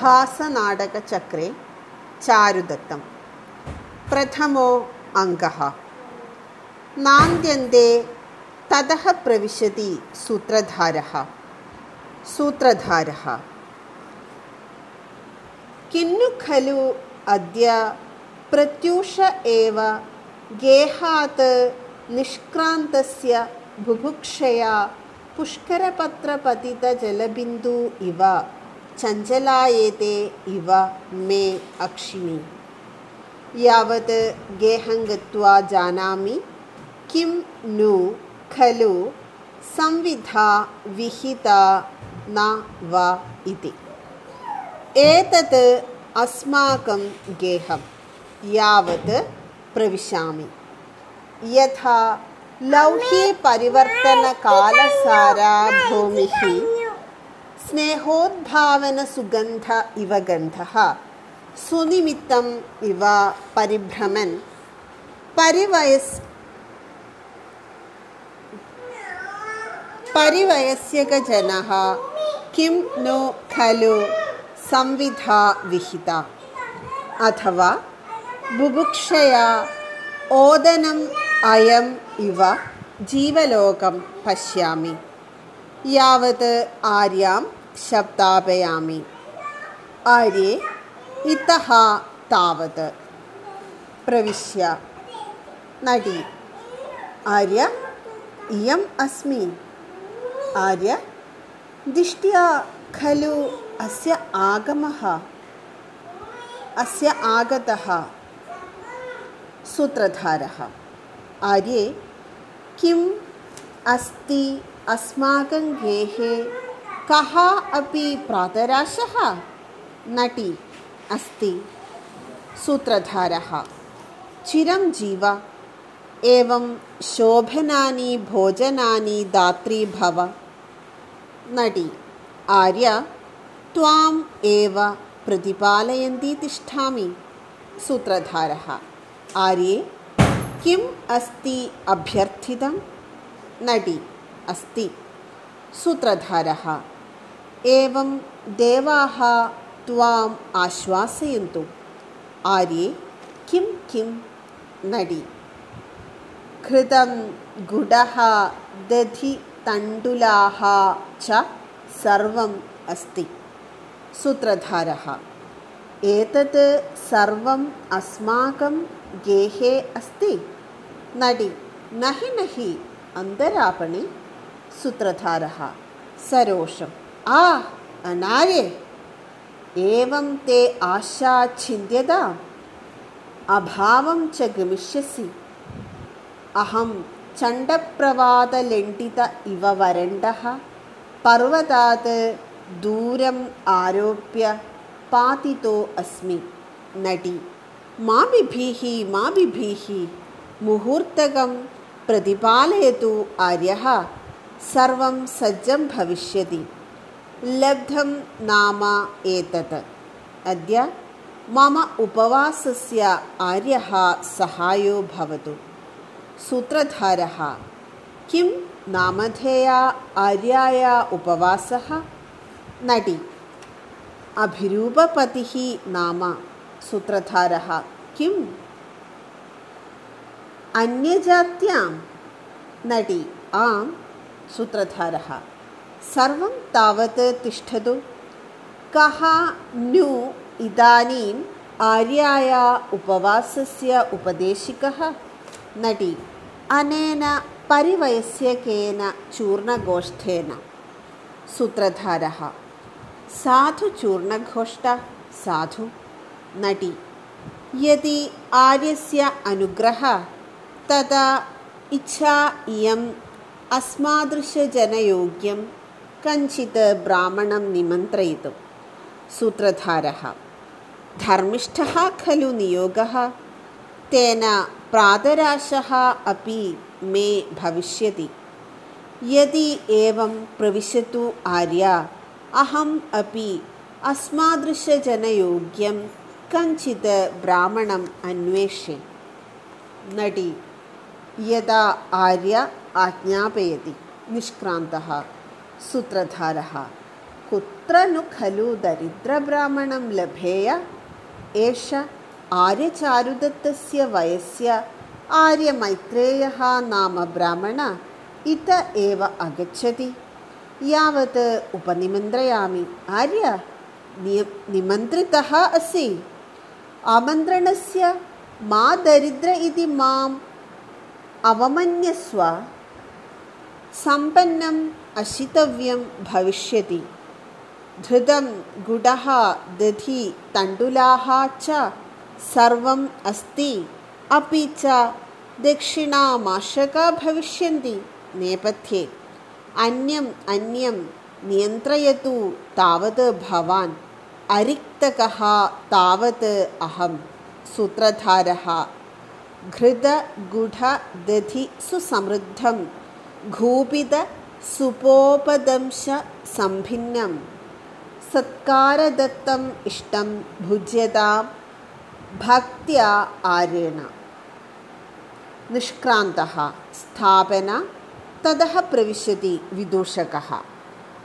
भासनाटकचक्रे चारुदत्तं प्रथमो अङ्गः नान्द्यन्ते ततः प्रविशति सूत्रधारः सूत्रधारः किन्नु खलु अद्य प्रत्यूष एव गेहात् निष्क्रान्तस्य बुभुक्षया पुष्करपत्रपतितजलबिन्दु इव चञ्चलायेते इव मे अक्षिणि। यावत् गेहं गत्वा जानामि किं नु खलु संविधा विहिता न वा इति। एतत् अस्माकं गेहं यावत् प्रविशामि। यथा लौह्यपरिवर्तनकालसारा भूमिः സ്നേഹോദ്ഭാവന സുഗന്ധ ഇവ ഗന്ധ സുനിമിത്തം ഇവ പരിഭ്രമൻ. പരിവയസ് പരിവയസ്യകജന കിം നോ ഖലു സംവിധ വിഹിത. അഥവാ ബുഭുക്ഷയാ ഓദനം അയം ഇവ ജീവലോകം പശ്യാമി. യാവത് ആര്യാം ശബ്ദാപയാമി. ആര്യേ? ഇതഹ താവത്. പ്രവിശ്യ. നടി. ആര്യ ഇയം അസ്മി. ആര്യ ദിഷ്ട്യാ ഖലു അസ്യ ആഗമഃ അസ്യ ആഗതഃ സൂത്രധാരः ആര്യെ? കിം അസ്തി अस्माकं गेहे कः अपि प्रातराशः? नटी, अस्ति। सूत्रधारः, चिरं जीव। एवं शोभनानि, भोजनानि, दात्री भव। नटी, आर्य, त्वाम् एव प्रतिपालयन्ती तिष्ठामि। सूत्रधारः, आर्ये, किम् अस्ति अभ्यर्थितं? नटी अस्ति। सूत्रधारः एवं देवाः त्वाम् आश्वासयन्तु। आर्ये किं किं? नडी। घृतं गुडः दधि तण्डुलाः च सर्वम् अस्ति। सूत्रधारः एतत् सर्वम् अस्माकं गेहे अस्ति। नडी नहि नहि अन्तरापणे सूत्रधारः। सरोषम्। आ अनार्ये एवं ते आशा छिन्द्यता अभावं च गमिष्यसि। अहं चण्डप्रवादलेण्टित इव वरण्डः। पर्वतात् दूरम् आरोप्य पातितो अस्मि। नटी मा बिभीः मा बिभीः मुहूर्तकं प्रतिपालयतु आर्यः। सर्वं सज्जं भविष्यति। लब्धं नाम एतत्। अद्य मम उपवासस्य आर्यः सहायो भवतु। सूत्रधारः, किं नामधेया आर्याया उपवासः? नटी, अभिरूपपतिः नाम। सूत्रधारः, किम्? अन्यजात्यां नटी आं सूत्रधारः सर्वं तावत् तिष्ठतु कः नु इदानीम् आर्याया उपवासस्य उपदेशिकः नटी अनेन परिवयस्यकेन चूर्णगोष्ठेन सूत्रधारः साधु चूर्णघोष्ठ साधु नटी यदि आर्यस्य अनुग्रहः तदा इच्छा इयम् अस्मादृशजनयोग्यं कञ्चित् ब्राह्मणं निमन्त्रयितुं। सूत्रधारः धर्मिष्ठः खलु नियोगः तेन प्रातराशः अपि मे भविष्यति। यदि एवं प्रविशतु आर्या अहम् अपि अस्मादृशजनयोग्यं कञ्चित् ब्राह्मणम् अन्वेष्ये। नटी यदा आर्य आज्ञापयति निष्क्रान्तः सूत्रधारः कुत्र नु खलु दरिद्रब्राह्मणं लभेय एष आर्यचारुदत्तस्य वयस्य आर्यमैत्रेयः नाम ब्राह्मण इत एव आगच्छति यावत् उपनिमन्त्रयामि आर्य निय निमन्त्रितः असि आमन्त्रणस्य मा दरिद्र इति माम् अवमन्यस्व सम्पन्नम् अशितव्यं भविष्यति। धृतं गुडः दधि तण्डुलाः च सर्वम् अस्ति। अपि च दक्षिणामाशका भविष्यन्ति नेपथ्ये। अन्यम् अन्यं नियन्त्रयतु तावत् भवान्। अरिक्तकः तावत् अहं सूत्रधारः घृतगुढदधि सुसमृद्धं घूपितसुपोपदंशसम्भिन्नं सत्कारदत्तम् इष्टं भुज्यतां भक्त्या आर्येण निष्क्रान्तः। स्थापन। ततः प्रविशति विदूषकः